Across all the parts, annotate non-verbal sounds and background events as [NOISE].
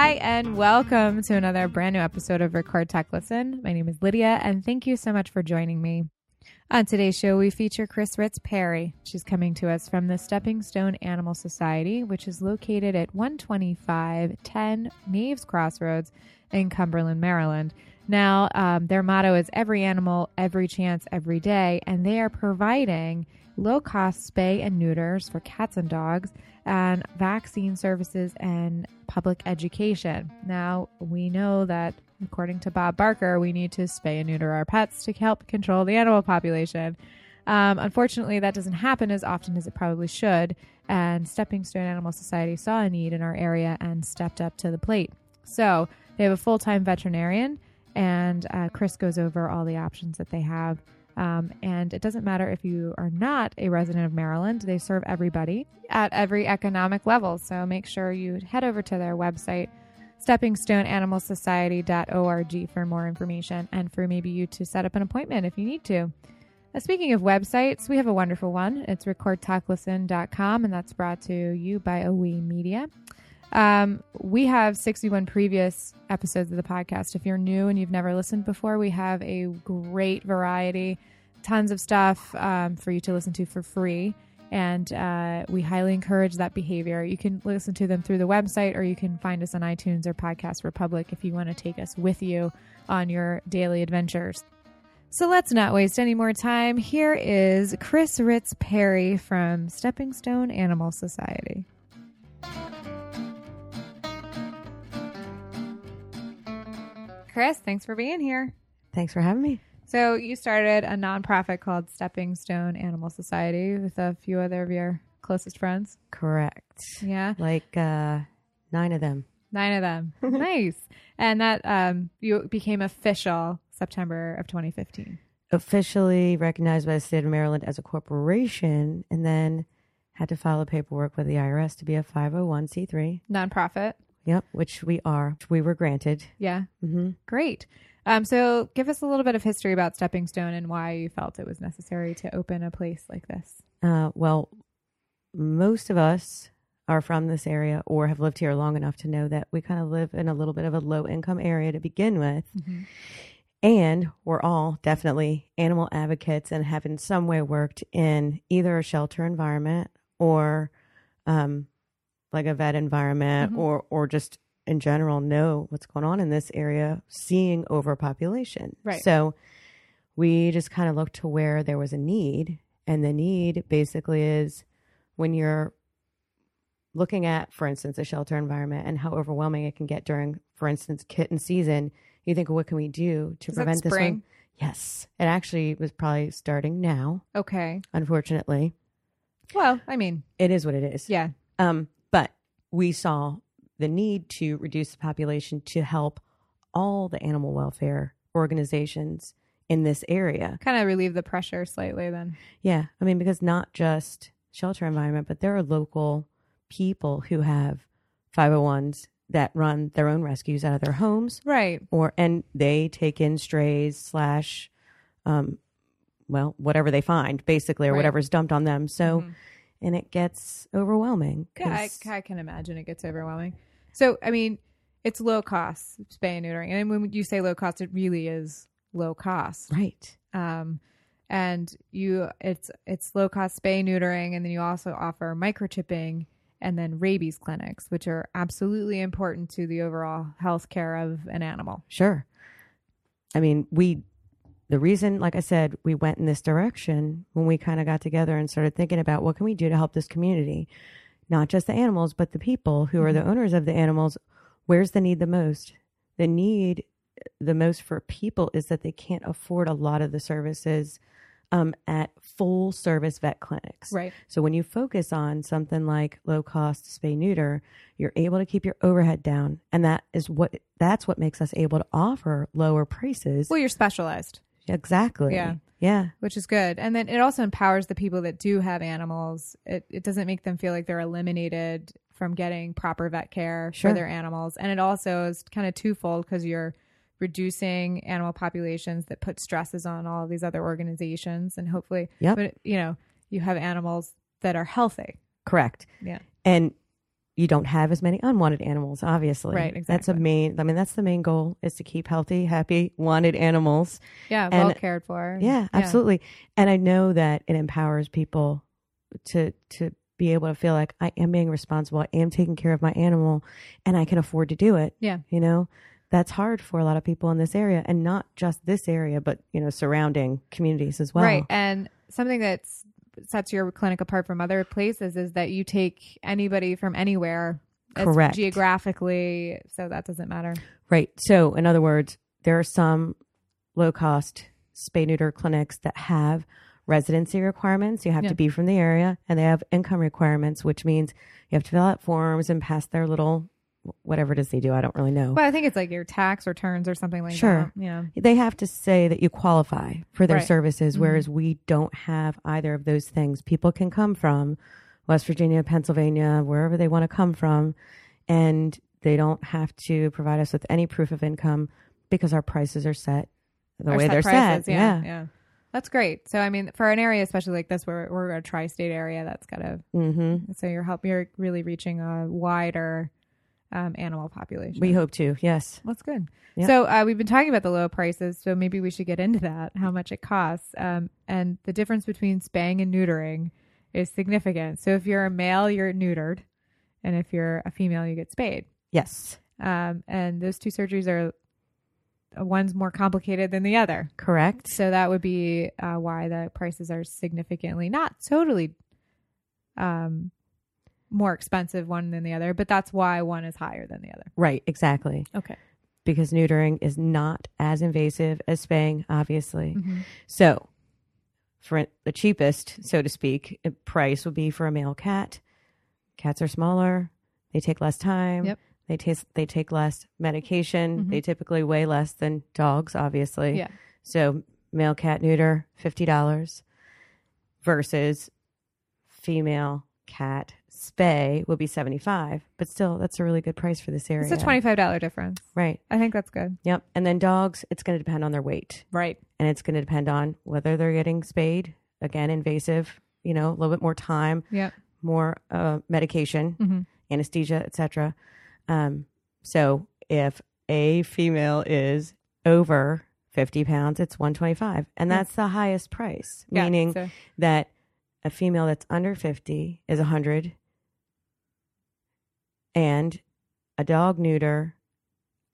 Hi, and welcome to another brand new episode of Record Talk Listen. My name is Lydia, and thank you so much for joining me. On today's show, we feature Kris Ritz Perry. She's coming to us from the Stepping Stone Animal Society, which is located at 12510 Naves Crossroads in Cumberland, Maryland. Now, um, their motto is every animal, every chance, every day, and they are providing low cost spay and neuters for cats and dogs and vaccine services and public education. Now, we know that according to Bob Barker, we need to spay and neuter our pets to help control the animal population. Um, unfortunately, that doesn't happen as often as it probably should, and Stepping Stone Animal Society saw a need in our area and stepped up to the plate. So, they have a full time veterinarian, and uh, Kris goes over all the options that they have. Um, and it doesn't matter if you are not a resident of Maryland, they serve everybody at every economic level. So make sure you head over to their website, steppingstoneanimalsociety.org, for more information and for maybe you to set up an appointment if you need to. Uh, speaking of websites, we have a wonderful one. It's recordtalklisten.com, and that's brought to you by OWE Media. Um, we have 61 previous episodes of the podcast. If you're new and you've never listened before, we have a great variety, tons of stuff um, for you to listen to for free. And uh, we highly encourage that behavior. You can listen to them through the website, or you can find us on iTunes or Podcast Republic if you want to take us with you on your daily adventures. So let's not waste any more time. Here is Kris Ritz Perry from Stepping Stone Animal Society. Kris, thanks for being here. Thanks for having me. So, you started a nonprofit called Stepping Stone Animal Society with a few other of your closest friends. Correct. Yeah. Like uh, nine of them. Nine of them. [LAUGHS] nice. And that um, you became official September of 2015. Officially recognized by the state of Maryland as a corporation, and then had to file the paperwork with the IRS to be a 501c3. Nonprofit. Yep, which we are. Which we were granted. Yeah. hmm Great. Um, so, give us a little bit of history about Stepping Stone and why you felt it was necessary to open a place like this. Uh, well, most of us are from this area or have lived here long enough to know that we kind of live in a little bit of a low income area to begin with. And we're all definitely animal advocates and have in some way worked in either a shelter environment or um, like a vet environment Mhm. or, or just in general know what's going on in this area, seeing overpopulation. Right. So we just kind of looked to where there was a need. And the need basically is when you're looking at, for instance, a shelter environment and how overwhelming it can get during, for instance, kitten season, you think, what can we do to Is prevent this spring? one? Yes. It actually was probably starting now, Okay. unfortunately. Well, I mean, It is what it is. yeah. Um, we saw the need to reduce the population to help all the animal welfare organizations in this area. Kind of relieve the pressure slightly then. Yeah. I mean, because not just shelter environment, but there are local people who have 501s that run their own rescues out of their homes Right. or and they take in strays slash um well whatever they find basically or Right. whatever's dumped on them so Mhm. And it gets overwhelming Yeah, I, I can imagine it gets overwhelming. So, I mean, it's low cost spay and neutering, and when you say low cost, it really is low cost. right Um, and you, it's it's low cost spay neutering, and then you also offer microchipping and then rabies clinics, which are absolutely important to the overall health care of an animal. Sure. I mean, we, the reason, like I said, we went in this direction when we kind of got together and started thinking about what can we do to help this community, not just the animals, but the people who are the owners of the animals. Where's the need the most? The need the most for people is that they can't afford a lot of the services um, at full service vet clinics. Right. So when you focus on something like low cost spay neuter, you're able to keep your overhead down, and that is what that's what makes us able to offer lower prices. Well, you're specialized. Exactly. Yeah. Yeah. which is good. And then it also empowers the people that do have animals. It, it doesn't make them feel like they're eliminated from getting proper vet care Sure. for their animals. And it also is kind of twofold because you're reducing animal populations that put stresses on all of these other organizations. And hopefully, Yep. but, you know, you have animals that are healthy. Correct. Yeah. And you don't have as many unwanted animals, obviously. Right, exactly. That's a main, I mean, that's the main goal is to keep healthy, happy, wanted animals. Yeah, And- well cared for. Yeah, absolutely. And I know that it empowers people to, to be able to feel like I am being responsible. I am taking care of my animal and I can afford to do it. Yeah. You know, that's hard for a lot of people in this area and not just this area, but, you know, surrounding communities as well. Right. And something that's sets your clinic apart from other places is that you take anybody from anywhere. Correct. Geographically, so that doesn't matter. Right. So, in other words, there are some low cost spay neuter clinics that have residency requirements. You have Yeah. to be from the area, and they have income requirements, which means you have to fill out forms and pass their little whatever it is they do. I don't really know. Well, I think it's like your tax returns or something like Sure. that. Yeah. they have to say that you qualify for their Right. services, Mhm. whereas we don't have either of those things. People can come from West Virginia, Pennsylvania, wherever they want to come from, and they don't have to provide us with any proof of income because our prices are set the Our way set they're prices, set. Yeah, yeah. That's great. So I mean, for an area especially like this, where we're a tri-state area, that's kind of Mm-hmm. so you're help you're really reaching a wider um, animal population. We hope to. Yes. That's good. Yep. So uh, we've been talking about the low prices, so maybe we should get into that. How much it costs, um, and the difference between spaying and neutering is significant. So if you're a male, you're neutered, and if you're a female, you get spayed. Yes. Um, and those two surgeries are uh, one's more complicated than the other. Correct. So that would be uh, why the prices are significantly not totally um, more expensive one than the other, but that's why one is higher than the other. Right. Exactly. Okay. Because neutering is not as invasive as spaying, obviously. Mm-hmm. So, for the cheapest, so to speak, price would be for a male cat. Cats are smaller. They take less time. Yep. They taste. They take less medication. Mhm. They typically weigh less than dogs, obviously. Yeah. So, male cat neuter, fifty dollars, versus female cat spay would be seventy five. But still, that's a really good price for this area. It's a twenty-five dollar difference. Right. I think that's good. Yep. And then dogs, it's going to depend on their weight Right. and it's going to depend on whether they're getting spayed again invasive you know a little bit more time Yep. more uh, medication Mm-hmm. anesthesia etc um, so if a female is over 50 pounds it's 125 and Yeah. that's the highest price Yeah, meaning so- that a female that's under 50 is 100 and a dog neuter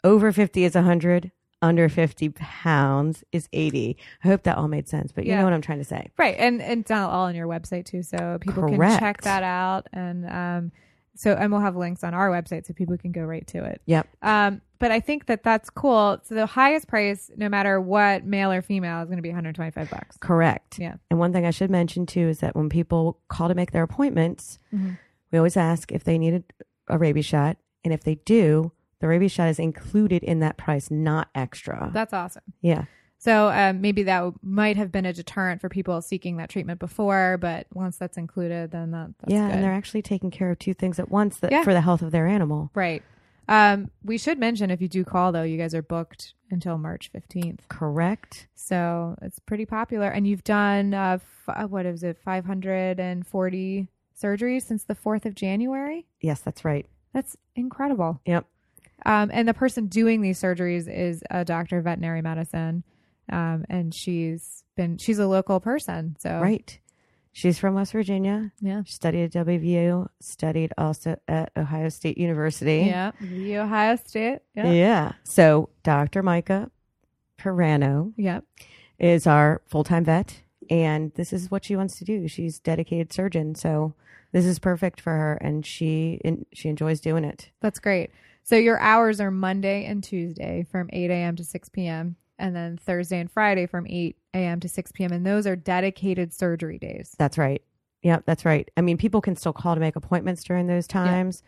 over 50 is 100 under 50 pounds is 80 i hope that all made sense but you Yeah. know what i'm trying to say. Right, and, and it's not all on your website too, so people can check that out. And um, so and we'll have links on our website so people can go right to it. yep. Um, but I think that that's cool. So the highest price, no matter what, male or female, is going to be 125 bucks. correct Yeah. and one thing i should mention too is that when people call to make their appointments Mhm. we always ask if they needed a rabies shot and if they do the rabies shot is included in that price not extra That's awesome. yeah So um, maybe that w- might have been a deterrent for people seeking that treatment before, but once that's included, then that, that's yeah good. and they're actually taking care of two things at once that, Yeah. for the health of their animal right. Um, we should mention if you do call though, you guys are booked until March 15th. correct So it's pretty popular. And you've done, uh, f- uh, what is it, 540 surgeries since the 4th of January? yes that's right That's incredible. yep Um, and the person doing these surgeries is a doctor of veterinary medicine. Um, and she's been, she's a local person. So, Right. She's from West Virginia. Yeah. She studied at WVU, studied also at Ohio State University. Yeah. The Ohio State. Yeah. Yeah. So Dr. Micah Pirano Yep. is our full time vet, and this is what she wants to do. She's dedicated surgeon, so this is perfect for her, and she and she enjoys doing it. That's great. So your hours are Monday and Tuesday from 8 a.m. to 6 p.m. and then Thursday and Friday from 8 a.m. to 6 p.m. And those are dedicated surgery days. That's right. Yep, that's right. I mean, people can still call to make appointments during those times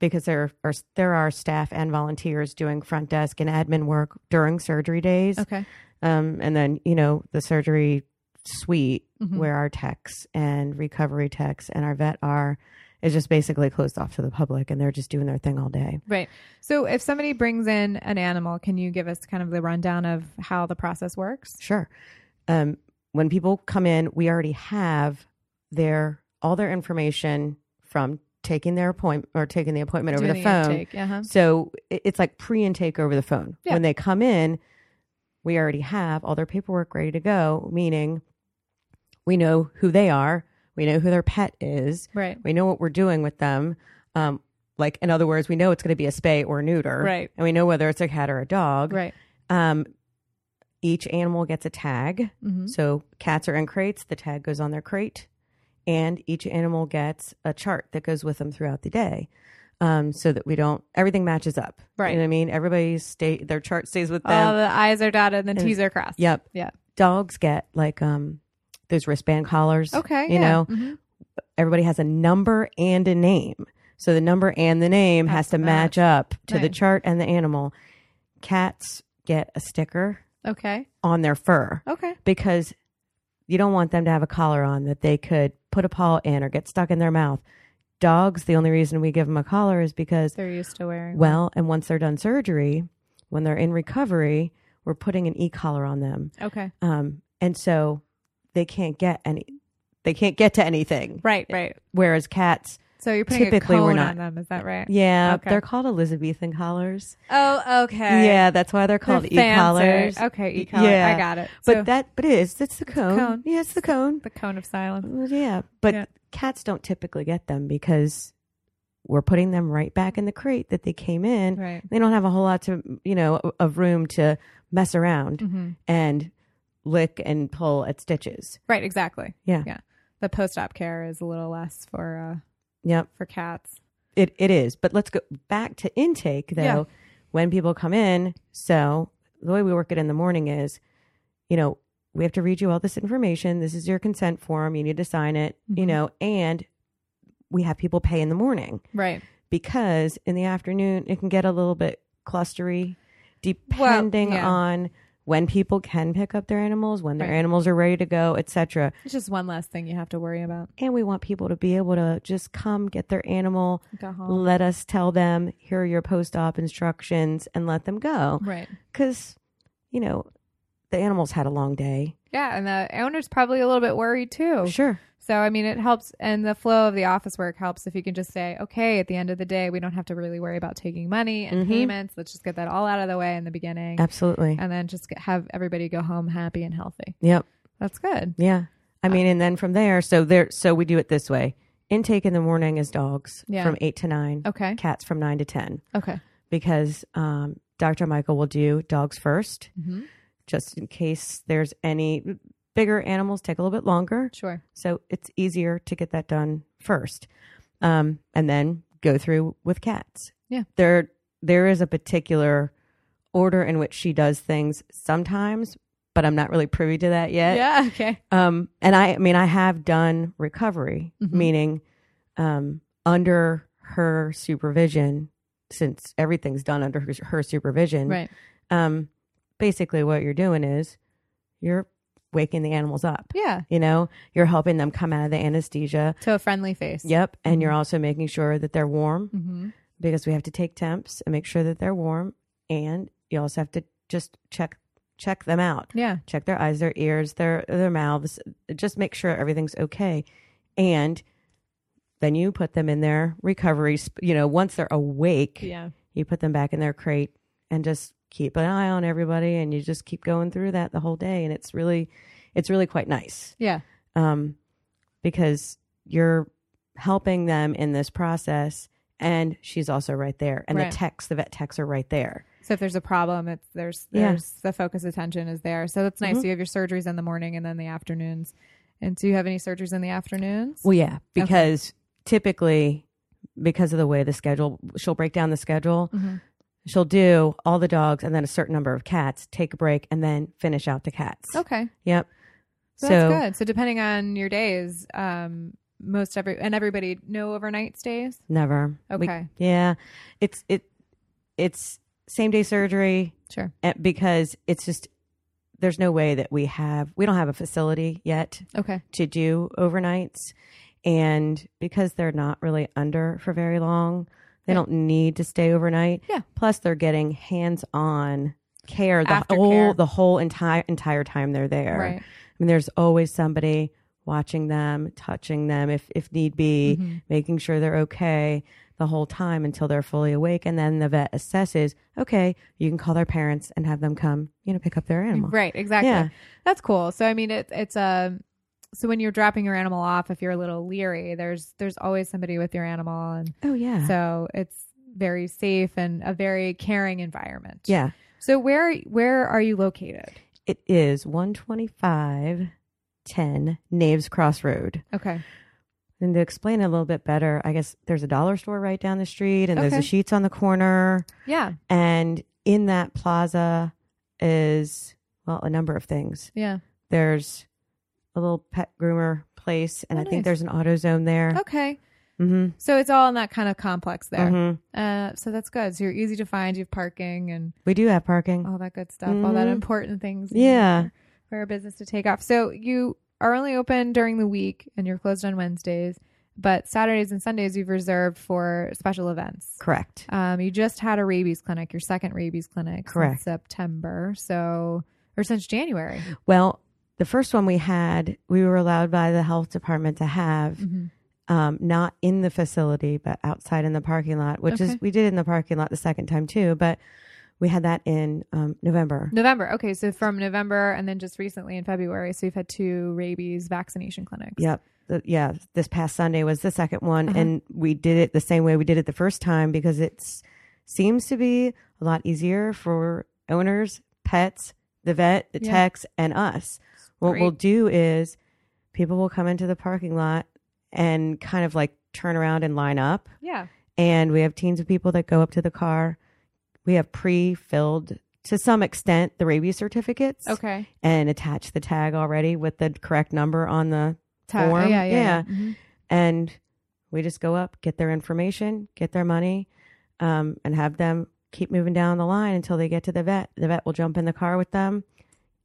because there are there are staff and volunteers doing front desk and admin work during surgery days. Okay. Um, and then you know the surgery suite Mhm. where our techs and recovery techs and our vet are is just basically closed off to the public, and they're just doing their thing all day. Right. So if somebody brings in an animal, can you give us kind of the rundown of how the process works? Sure. Um, when people come in, we already have their all their information from taking their appointment or taking the appointment over Doing the phone. intake, uh-huh. So it- it's like pre intake over the phone. Yeah. When they come in, we already have all their paperwork ready to go, meaning we know who they are, we know who their pet is, Right. we know what we're doing with them. Um, like, in other words, we know it's going to be a spay or neuter. Right. And we know whether it's a cat or a dog. Right. Um, each animal gets a tag. hmm So cats are in crates, the tag goes on their crate, and each animal gets a chart that goes with them throughout the day. Um, so that we don't everything matches up. Right. You know what I mean? Everybody's stay their chart stays with All them. the I's are dotted and the And- T's are crossed. yep. Yeah. Dogs get like um those wristband collars. Okay. You yeah. know, Mhm. everybody has a number and a name. So the number and the name Has has to to match up to the chart and the animal. Cats get a sticker Okay. on their fur. Okay. because you don't want them to have a collar on that they could put a paw in or get stuck in their mouth. Dogs, the only reason we give them a collar is because, They're used to wearing. one. well, and once they're done surgery, when they're in recovery, we're putting an e collar on them, Okay. um, and so they can't get any, they can't get to anything. Right. Right. Whereas cats, So you're putting Typically, a we're cone not. on them. Is that right? yeah, Okay. they're called Elizabethan collars. Oh, okay. Yeah, that's why they're called e collars. Okay, e collar. Yeah. I got it. But that, but it is, it's the cone. cone. Yeah, it's the cone. the cone of silence. Yeah, but Yeah. cats don't typically get them because we're putting them right back in the crate that they came in. Right. They don't have a whole lot to, you know, of room to mess around hmm and lick and pull at stitches. Right. Exactly. Yeah. Yeah. The post-op care is a little less for uh Yep, for cats. it it is. But let's go back to intake though. Yeah. When people come in, so the way we work it in the morning is, you know, we have to read you all this information. This is your consent form. You need to sign it, you Mhm. know, and we have people pay in the morning. Right. because in the afternoon it can get a little bit clustery depending yeah. on when people can pick up their animals when their Right. animals are ready to go etc It's just one less thing you have to worry about. and we want people to be able to just come get their animal let us tell them here are your post-op instructions and let them go Right. because you know the animals had a long day Yeah, and the owner's probably a little bit worried too. sure So I mean, it helps, and the flow of the office work helps if you can just say, okay, at the end of the day, we don't have to really worry about taking money and Mhm. payments. Let's just get that all out of the way in the beginning, absolutely and then just get, have everybody go home happy and healthy. yep That's good. Yeah. I mean, and then from there, so there, so we do it this way. Intake in the morning is dogs Yeah. from eight to nine, Okay. cats from nine to 10, Okay. because um, Dr. Micah will do dogs first, hmm just in case there's any bigger animals take a little bit longer. Sure. So it's easier to get that done first. Um, and then go through with cats. Yeah. There, there is a particular order in which she does things sometimes, but I'm not really privy to that yet. Yeah. [LAUGHS] Okay. Um, and I, I mean, I have done recovery, Mhm. meaning um, under her supervision, since everything's done under her, her supervision. Right. Um, basically, what you're doing is you're waking the animals up. Yeah. You know, you're helping them come out of the anesthesia. To a friendly face. Yep. And you're Mhm. also making sure that they're warm hmm because we have to take temps and make sure that they're warm. And you also have to just check check them out Yeah. check their eyes, their ears, their their mouths, just make sure everything's okay. And then you put them in their recovery, sp- you know, once they're awake, Yeah. you put them back in their crate and just keep an eye on everybody and you just keep going through that the whole day and it's really it's really quite nice. Yeah. Um because you're helping them in this process and she's also right there and Right. the techs the vet techs are right there. So if there's a problem, it's there's Yeah. there's the focus attention is there. So that's nice. Mhm. So you have your surgeries in the morning and then the afternoons. And do you have any surgeries in the afternoons? Well, yeah, because typically, because of the way the schedule, she'll break down the schedule. Mhm. She'll do all the dogs and then a certain number of cats, take a break, and then finish out the cats. Okay. Yep. So, So, that's good. So depending on your days, um, most every and everybody no overnight stays. never. We- Okay. yeah, it's it, it's same day surgery Sure. because it's just there's no way that we have we don't have a facility yet Okay. to do overnights. And because they're not really under for very long, they Right. don't need to stay overnight. Yeah. Plus, they're getting hands on care the Aftercare. whole the whole entire entire time they're there. Right. I mean, there's always somebody watching them, touching them if if need be, Mhm. making sure they're okay the whole time until they're fully awake and then the vet assesses, okay, you can call their parents and have them come, you know, pick up their animal. Right, exactly. Yeah. That's cool. So I mean, it's it's a so when you're dropping your animal off, if you're a little leery, there's there's always somebody with your animal, and Oh yeah. so it's very safe and a very caring environment. yeah. So where where are you located? It is 125 10 Naves Cross Road. Okay. And to explain it a little bit better, I guess there's a dollar store right down the street and there's a Sheetz on the corner. Yeah. And in that plaza is, well, a number of things. Yeah. There's a little pet groomer place, and Oh, I think there's an AutoZone there. Okay. Mm-hmm. So it's all in that kind of complex there. hmm Uh, so that's good. So you're easy to find. You have parking and We do have parking. all that good stuff. All that Mhm. important things. Yeah. For, a business to take off. So you are only open during the week and you're closed on Wednesdays, but Saturdays and Sundays you've reserved for special events. Correct. Um, you just had a rabies clinic, your second rabies clinic, Correct. Since September. So or since January. Well, the first one we had, we were allowed by the health department to have, Mm-hmm. um, not in the facility, but outside in the parking lot, which Okay. is, we did in the parking lot the second time too, but we had that in um, November. November. Okay, so from November and then just recently in February. So we've had two rabies vaccination clinics. Yep. The- yeah. This past Sunday was the second one. Uh-huh. And we did it the same way we did it the first time because it seems to be a lot easier for owners, pets, the vet, the Yeah. techs, and us. What Great. we'll do is people will come into the parking lot and kind of like turn around and line up. Yeah. And we have teams of people that go up to the car. We have pre filled to some extent the rabies certificates Okay. and attach the tag already with the correct number on the Ta- Form? Yeah, yeah. Yeah. Mhm. and we just go up, get their information, get their money, um, and have them keep moving down the line until they get to the vet. The vet will jump in the car with them,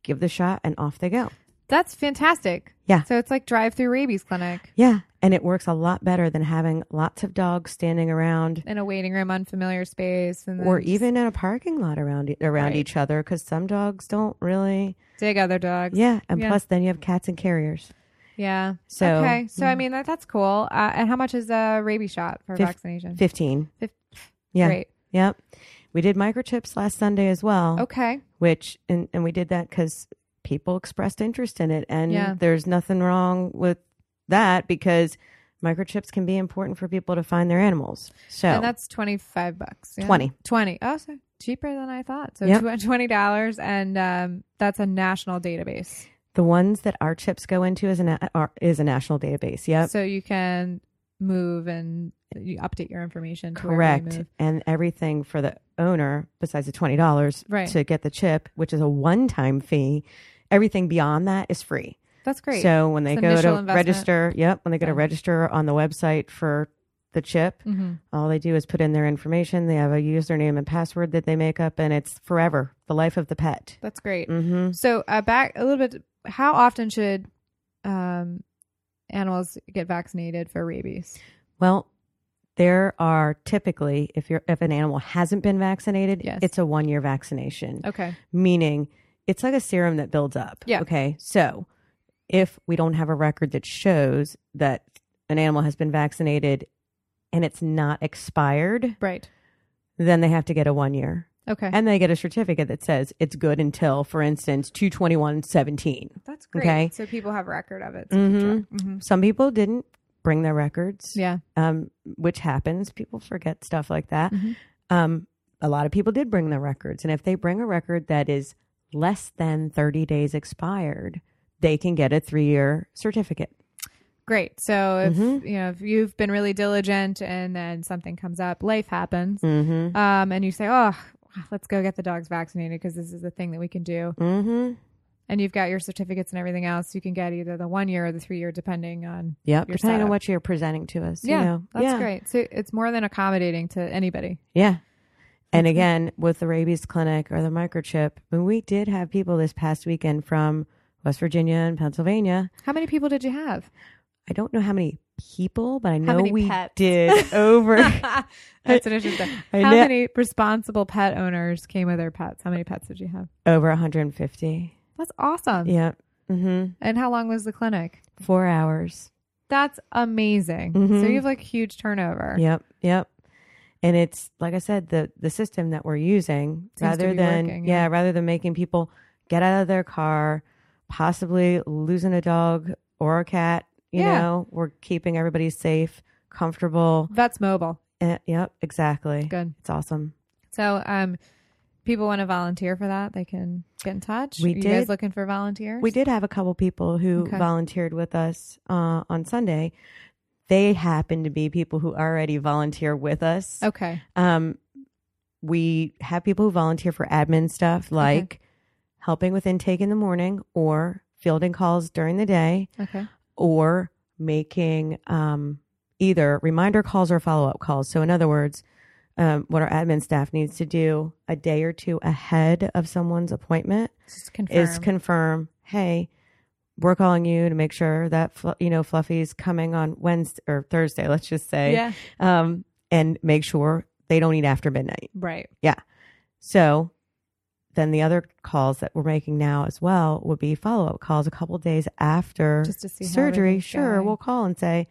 give the shot, and off they go. That's fantastic. Yeah. So it's like drive through rabies clinic Yeah, and it works a lot better than having lots of dogs standing around, in a waiting room, unfamiliar space, and or just even in a parking lot around around Right. each other because some dogs don't really. dig other dogs. Yeah, and Yeah. plus then you have cats and carriers. Yeah. So okay. So I mm, mean that that's cool. Uh, and how much is a rabies shot for Fif- vaccination? fifteen. Fif- yeah, Great. yep. We did microchips last Sunday as well. Okay. which and, and we did that because people expressed interest in it and Yeah. there's nothing wrong with that because microchips can be important for people to find their animals so And that's twenty five bucks. yeah? 20. Twenty. Oh, so cheaper than I thought. So Yep. twenty dollars, and um, that's a national database. the ones that our chips go into is a, are, is a national database yep So you can move and you update your information. You correct move. and everything for the owner besides the $20 Right. to get the chip which is a one-time fee everything beyond that is free That's great. so when they It's go to investment. register yep when they go to register on the website for the chip hmm All they do is put in their information. They have a username and password that they make up, and it's forever the life of the pet. That's great. Mm-hmm. So uh, back a little bit. How often should um, animals get vaccinated for rabies? Well, there are typically, if you're if an animal hasn't been vaccinated, Yes. it's a one year vaccination, Okay. meaning it's like a serum that builds up. Yeah. Okay. So if we don't have a record that shows that an animal has been vaccinated and it's not expired, Right. then they have to get a one year. Okay. And they get a certificate that says it's good until, for instance, 22117. That's great. Okay. So people have a record of it. So Mhm. track. Mhm. Some people didn't bring their records, Yeah. um, which happens. People forget stuff like that. Mhm. Um, a lot of people did bring their records. And if they bring a record that is less than 30 days expired, they can get a three year certificate. Great. So if Mhm. you know if you've been really diligent and then something comes up, life happens, Mm-hmm. um, and you say, "Oh, let's go get the dogs vaccinated because this is the thing that we can do," Mm-hmm. and you've got your certificates and everything else, you can get either the one year or the three year, depending on. Yep. Your Depending on what you're presenting to us. Yeah, You know? That's yeah. great. So it's more than accommodating to anybody. Yeah. And again, with the rabies clinic or the microchip, when we did have people this past weekend from West Virginia and Pennsylvania. How many people did you have? I don't know how many people, but I know we pets? did [LAUGHS] over That's [LAUGHS] an interesting. I How know- many responsible pet owners came with their pets? How many pets did you have? over 150. That's awesome. Yeah. Mm-hmm. And how long was the clinic? Four hours. That's amazing. Mhm. So you have like huge turnover. Yep, yep. And it's like I said, the the system that we're using, Seems rather than working, yeah. yeah. rather than making people get out of their car, possibly losing a dog or a cat. You Yeah. know, we're keeping everybody safe, comfortable. That's mobile. Eh, yep, exactly. Good. It's awesome. So, um, people want to volunteer for that, they can get in touch. We Are you guys did- looking for volunteers? We did have a couple people who Okay. volunteered with us uh, on Sunday. They happen to be people who already volunteer with us. Okay. Um, we have people who volunteer for admin stuff like helping with intake in the morning or fielding calls during the day Okay. or making um, either reminder calls or follow up calls. So, in other words, um, what our admin staff needs to do a day or two ahead of someone's appointment confirm. is confirm, hey, we're calling you to make sure that you know Fluffy's coming on Wednesday or Thursday, let's just say, yeah. um, and make sure they don't eat after midnight. Right. Yeah. So then the other calls that we're making now as well would be follow up calls a couple days after Just to see surgery. Sure, going. we'll call and say,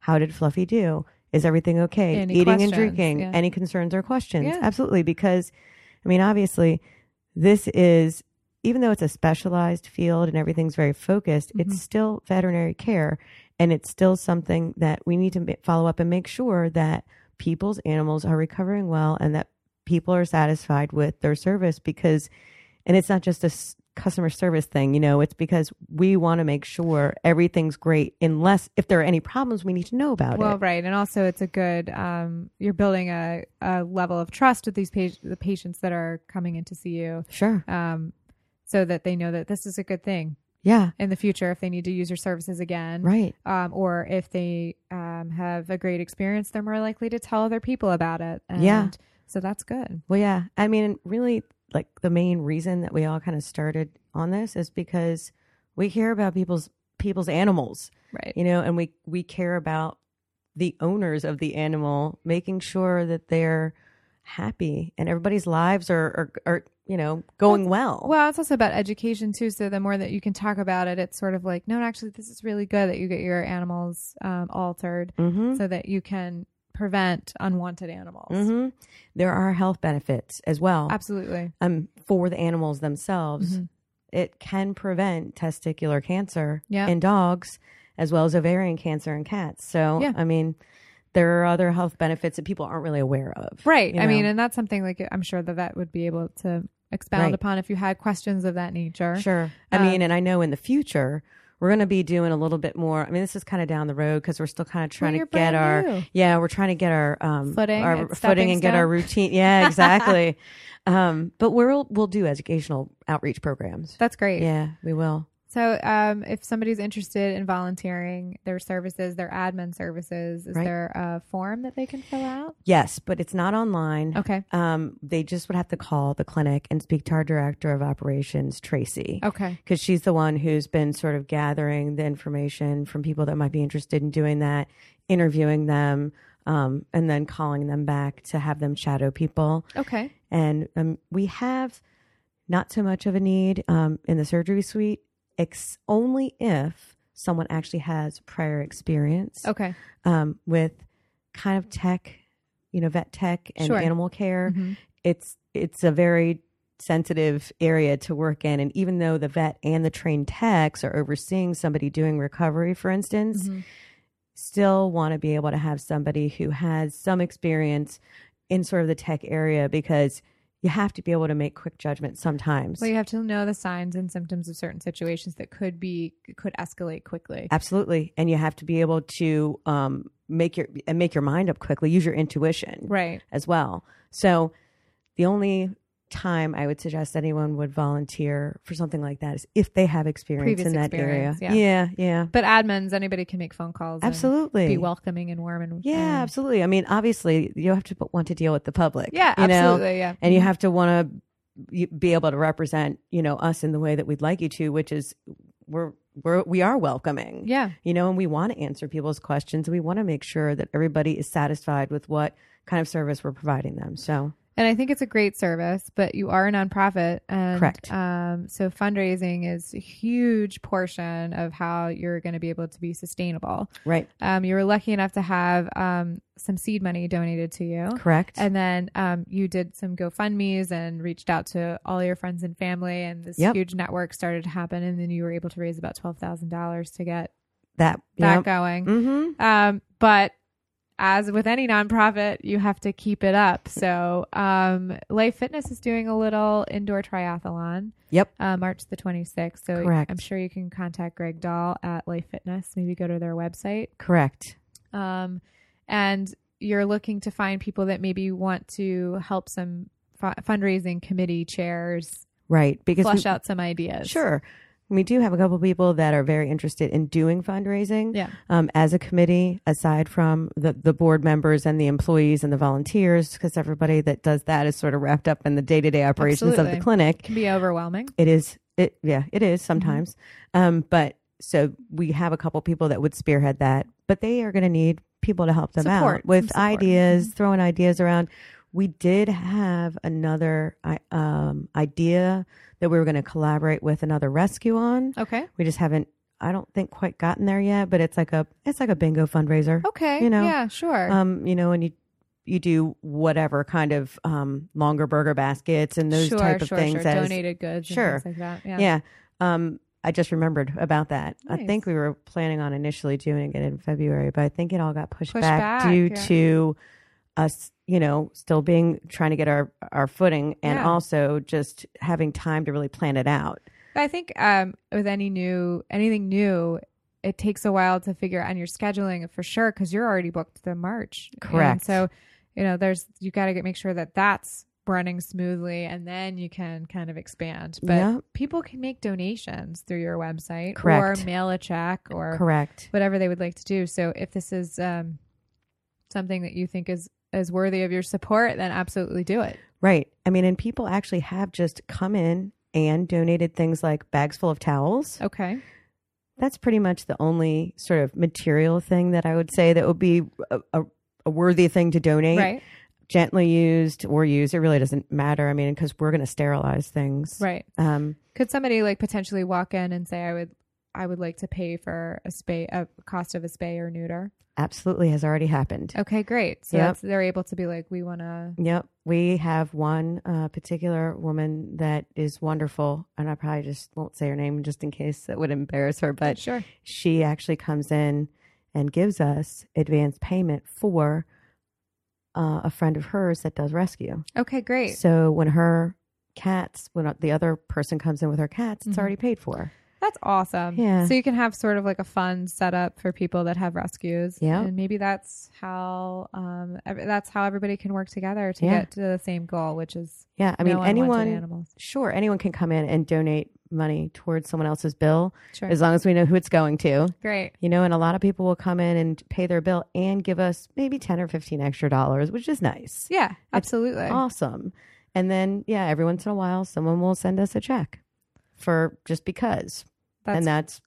how did Fluffy do? Is everything okay? Any Eating and drinking? yeah. Any concerns or questions? Yeah. Absolutely, because I mean, obviously, this is even though it's a specialized field and everything's very focused, Mhm. it's still veterinary care, and it's still something that we need to follow up and make sure that people's animals are recovering well and that people are satisfied with their service because and it's not just a s- customer service thing you know it's because we want to make sure everything's great unless if there are any problems we need to know about Well, it Well, right, and also it's a good. Um, you're building a, a level of trust with these pa- the patients that are coming in to see you, sure um, so that they know that this is a good thing yeah in the future if they need to use your services again, right um, or if they um, have a great experience, they're more likely to tell other people about it. And Yeah. so that's good. well yeah i mean really like the main reason that we all kind of started on this is because we care about people's people's animals Right. you know and we we care about the owners of the animal making sure that they're happy and everybody's lives are are, are you know going well Well, it's also about education too. So the more that you can talk about it, it's sort of like, no, actually, this is really good that you get your animals um, altered mm-hmm. so that you can prevent unwanted animals. hmm there are health benefits as well Absolutely. um for the animals themselves Mhm. it can prevent testicular cancer Yeah. in dogs as well as ovarian cancer in cats so Yeah. i mean there are other health benefits that people aren't really aware of Right. you I mean, and that's something like I'm sure the vet would be able to expound Right. upon if you had questions of that nature. Sure. I Um, mean, and I know in the future we're going to be doing a little bit more. I mean, this is kind of down the road because we're still kind of trying you're to get our new. yeah, we're trying to get our um Footing our footing and get our routine. Yeah, [LAUGHS] exactly. um, but we'll we'll do educational outreach programs. That's great. Yeah, we will. So, um, if somebody's interested in volunteering their services, their admin services, is Right. there a form that they can fill out? Yes, but it's not online. Okay. Um, they just would have to call the clinic and speak to our director of operations, Tracy. Okay. because she's the one who's been sort of gathering the information from people that might be interested in doing that, interviewing them, um, and then calling them back to have them shadow people. Okay. And um, we have not so much of a need um, in the surgery suite, ex- only if someone actually has prior experience Okay. um, with kind of tech, you know, vet tech and Sure. animal care Mhm. it's it's a very sensitive area to work in and even though the vet and the trained techs are overseeing somebody doing recovery for instance Mhm. still want to be able to have somebody who has some experience in sort of the tech area because you have to be able to make quick judgments sometimes Well, you have to know the signs and symptoms of certain situations that could be could escalate quickly. absolutely and you have to be able to um, make your and make your mind up quickly use your intuition Right. as well. So the only time I would suggest anyone would volunteer for something like that is if they have experience Previous in that area. yeah. yeah, yeah. But admins, anybody can make phone calls. and Absolutely. Be welcoming and warm and yeah, and- absolutely. I mean, obviously, you have to want to deal with the public. Yeah, you know? absolutely. Yeah. And you mm-hmm. have to want to be able to represent, you know, us in the way that we'd like you to, which is we're we're we are welcoming. Yeah. You know, and we want to answer people's questions. We want to make sure that everybody is satisfied with what kind of service we're providing them. So And I think it's a great service, but you are a nonprofit. And, Correct. Um, so fundraising is a huge portion of how you're going to be able to be sustainable. Right. Um, you were lucky enough to have um, some seed money donated to you. Correct. And then um, you did some GoFundMe's and reached out to all your friends and family, and this Yep. huge network started to happen. And then you were able to raise about twelve thousand dollars to get that. that going. Mm-hmm. Um, but as with any nonprofit, you have to keep it up. So, um, Life Fitness is doing a little indoor triathlon, Yep. uh, March the 26th. So, Correct. I'm sure you can contact Greg Dahl at Life Fitness. Maybe go to their website. Correct. Um, and you're looking to find people that maybe want to help some fu- fundraising committee chairs Right. Because we- flush out some ideas. Sure. We do have a couple people that are very interested in doing fundraising Yeah. um, as a committee, aside from the, the board members and the employees and the volunteers, because everybody that does that is sort of wrapped up in the day to day operations of the clinic. It Can be overwhelming. It is, it yeah, it is Mm-hmm. sometimes. Um, but so we have a couple people that would spearhead that, but they are going to need people to help them Support, out with. Mm-hmm. ideas, throwing ideas around. We did have another um, idea that we were going to collaborate with another rescue on. Okay. We just haven't, I don't think, quite gotten there yet. But it's like a, it's like a bingo fundraiser. Okay. You know, yeah, sure. Um, you know, and you you do whatever kind of um Longaberger baskets and those sure, type of sure, things Sure. as Donated goods Sure. like that. Yeah. yeah. Um, I just remembered about that. I think we were planning on initially doing it in February, but I think it all got pushed, Pushed back, back, due yeah. to us, you know, still being trying to get our our footing and Yeah. also just having time to really plan it out. I think um, with any new anything new, it takes a while to figure out your scheduling for sure because you're already booked the March. And Correct. so, you know, there's you got to get make sure that that's running smoothly, and then you can kind of expand. But Yeah. people can make donations through your website Correct. or mail a check or Correct. whatever they would like to do. So if this is um, something that you think is is worthy of your support, then absolutely do it. Right. I mean, and people actually have just come in and donated things like bags full of towels. Okay. That's pretty much the only sort of material thing that I would say that would be a, a, a worthy thing to donate. Right. Gently used or used, it really doesn't matter. I mean, because we're going to sterilize things. Right. Um, Could somebody like potentially walk in and say, "I would, I would like to pay for a spay, a cost of a spay or neuter"? absolutely has already happened. Okay, great. So Yep. that's, they're able to be like, "We want to." Yep. We have one uh, particular woman that is wonderful, and I probably just won't say her name just in case that would embarrass her, but Sure. she actually comes in and gives us advance payment for uh, a friend of hers that does rescue. Okay, great. So when her cats, when the other person comes in with her cats, it's Mhm. already paid for. That's awesome. Yeah. So you can have sort of like a fun setup for people that have rescues. Yeah. And maybe that's how um that's how everybody can work together to Yeah. get to the same goal, which is Yeah, I mean no anyone. animals. Sure, anyone can come in and donate money towards someone else's bill Sure. as long as we know who it's going to. Great. You know, and a lot of people will come in and pay their bill and give us maybe 10 or 15 extra dollars, which is nice. Yeah, absolutely. Awesome. And then, yeah, every once in a while, someone will send us a check for just because. That's and that's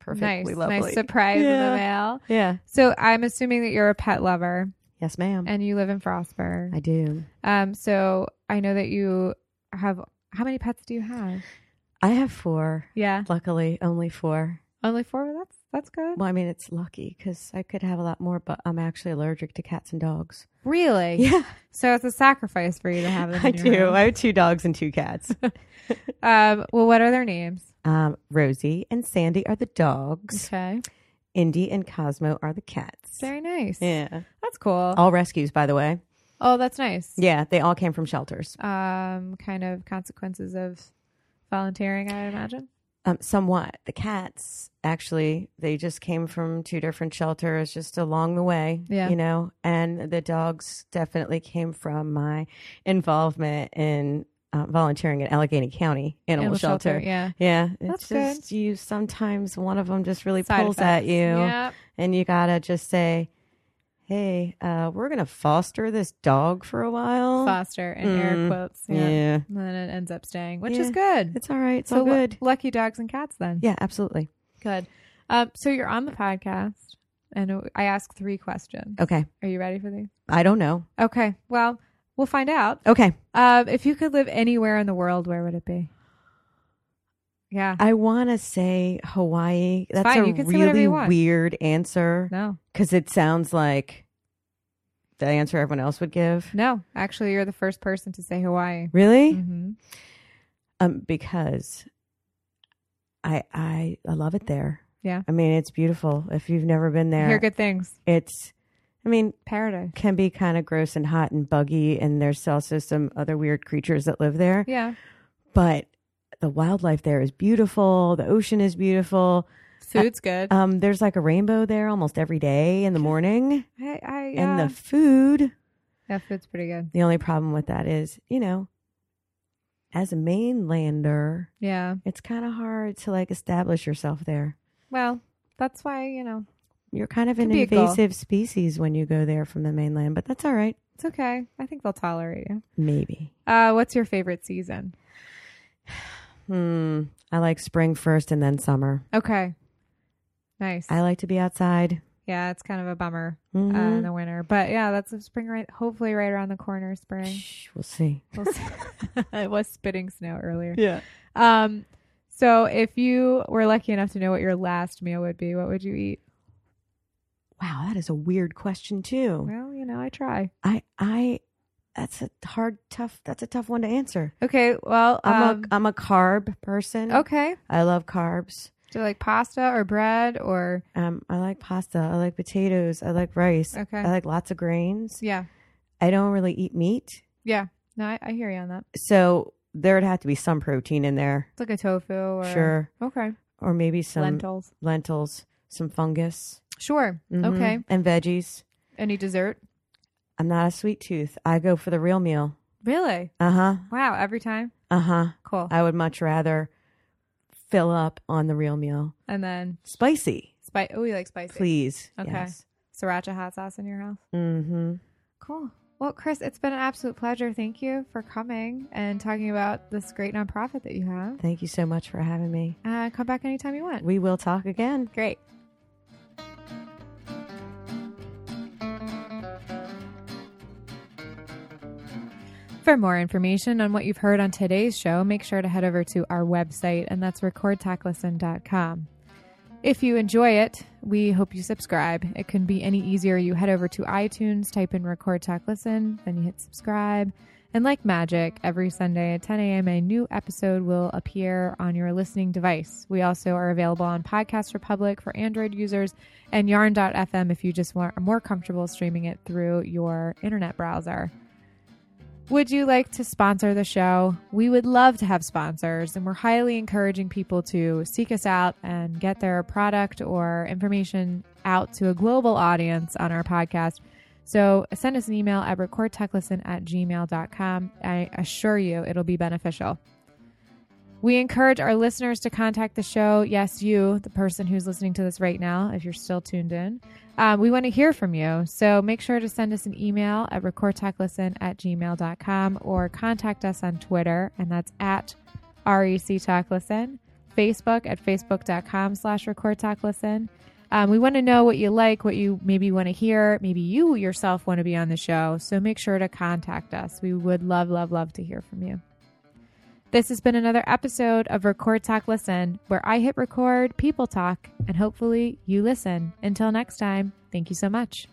perfectly nice. lovely. Nice surprise in Yeah. the mail. Yeah. So I'm assuming that you're a pet lover Yes, ma'am. and you live in Frostburg. I do. Um, so I know that you have how many pets do you have? I have four. Yeah, Luckily, only four. Only four. That's that's good. Well, I mean, it's lucky because I could have a lot more, but I'm actually allergic to cats and dogs. Really? [LAUGHS] Yeah, So it's a sacrifice for you to have them. I do. home. I have two dogs and two cats. [LAUGHS] Um, well, what are their names? um, Rosie and Sandy are the dogs. Okay, Indy and Cosmo are the cats. very nice. Yeah. That's cool. All rescues, by the way. Oh, that's nice. Yeah, they all came from shelters. Um, kind of consequences of volunteering, I imagine. Um, somewhat. The cats actually they just came from two different shelters just along the way. Yeah. You know, and the dogs definitely came from my involvement in uh, volunteering at Allegany County Animal, Animal shelter. Yeah. Yeah, That's it's just you. Sometimes one of them just really Side pulls at you, Yeah. and you gotta just say, "Hey, uh, we're gonna foster this dog for a while." Foster in air Mm, quotes. Yeah. yeah. And then it ends up staying, which Yeah. is good. it's all right. It's so all good. lucky dogs and cats then. Yeah, absolutely. Good. Um, so you're on the podcast, and I ask three questions. Okay, Are you ready for these? I don't know. Okay. Well, We'll find out. Okay. Um, if you could live anywhere in the world, where would it be? Yeah. I want to say Hawaii. That's fine. a You can say whatever really you want. weird answer No. because it sounds like the answer everyone else would give. No. Actually, you're the first person to say Hawaii. Really? hmm Um, because I I I love it there. Yeah. I mean, it's beautiful. If you've never been there, Hear good things. it's. I mean, Paradise. can be kind of gross and hot and buggy, and there's also some other weird creatures that live there. Yeah. But the wildlife there is beautiful. The ocean is beautiful. Food's good. Um, there's like a rainbow there almost every day in the morning, I, I, and the food. yeah, food's pretty good. The only problem with that is, you know, as a mainlander, Yeah. it's kind of hard to like establish yourself there. Well, that's why, you know, You're kind of an Could be a goal. invasive species when you go there from the mainland, but that's all right. it's okay. I think they'll tolerate you. Maybe. Uh, what's your favorite season? Hmm. I like spring first and then summer. Okay. Nice. I like to be outside. yeah, it's kind of a bummer Mhm. uh, in the winter. But yeah, that's a spring right hopefully right around the corner, spring. Shh, we'll see. We'll see. [LAUGHS] it was spitting snow earlier. Yeah. Um so if you were lucky enough to know what your last meal would be, what would you eat? Wow, that is a weird question too. Well, you know, I try. I I that's a hard tough that's a tough one to answer. Okay, well, I'm um, a I'm a carb person. okay. I love carbs. Do you like pasta or bread or Um I like pasta, I like potatoes, I like rice. Okay. I like lots of grains. yeah. I don't really eat meat. Yeah. No, I, I hear you on that. So there would have to be some protein in there. It's like a tofu or Sure. Okay. Or maybe some Lentils. lentils, some fungus. Sure. Mhm. Okay. And veggies. Any dessert? I'm not a sweet tooth. I go for the real meal. Really? Uh huh. Wow, every time? Uh huh. Cool. I would much rather fill up on the real meal. and then Spicy, spice. Oh, you like spicy. please. Okay. Yes. Sriracha hot sauce in your house? Mm-hmm. Cool. Well, Kris, it's been an absolute pleasure. Thank you for coming and talking about this great nonprofit that you have. Thank you so much for having me. Uh, come back anytime you want. We will talk again. Great. For more information on what you've heard on today's show, make sure to head over to our website, and that's recordtalklisten.com. If you enjoy it, we hope you subscribe. It can be any easier. You head over to iTunes, type in Record Talk Listen, then you hit subscribe. And like magic, every Sunday at 10 a.m., a new episode will appear on your listening device. We also are available on Podcast Republic for Android users and yarn.fm if you just want, are more comfortable streaming it through your internet browser. Would you like to sponsor the show? We would love to have sponsors, and we're highly encouraging people to seek us out and get their product or information out to a global audience on our podcast. So send us an email at recordtalklisten at gmail.com. I assure you it'll be beneficial. We encourage our listeners to contact the show. Yes, you, the person who's listening to this right now, if you're still tuned in. Um, we want to hear from you. So make sure to send us an email at recordtalklisten at gmail.com or contact us on Twitter, and that's at REC Talk Listen, Facebook at facebook.com slash record talk listen. Um, we want to know what you like, what you maybe want to hear. Maybe you yourself want to be on the show. So make sure to contact us. We would love, love, love to hear from you. This has been another episode of Record Talk Listen, where I hit record, people talk, and hopefully you listen. Until next time, thank you so much.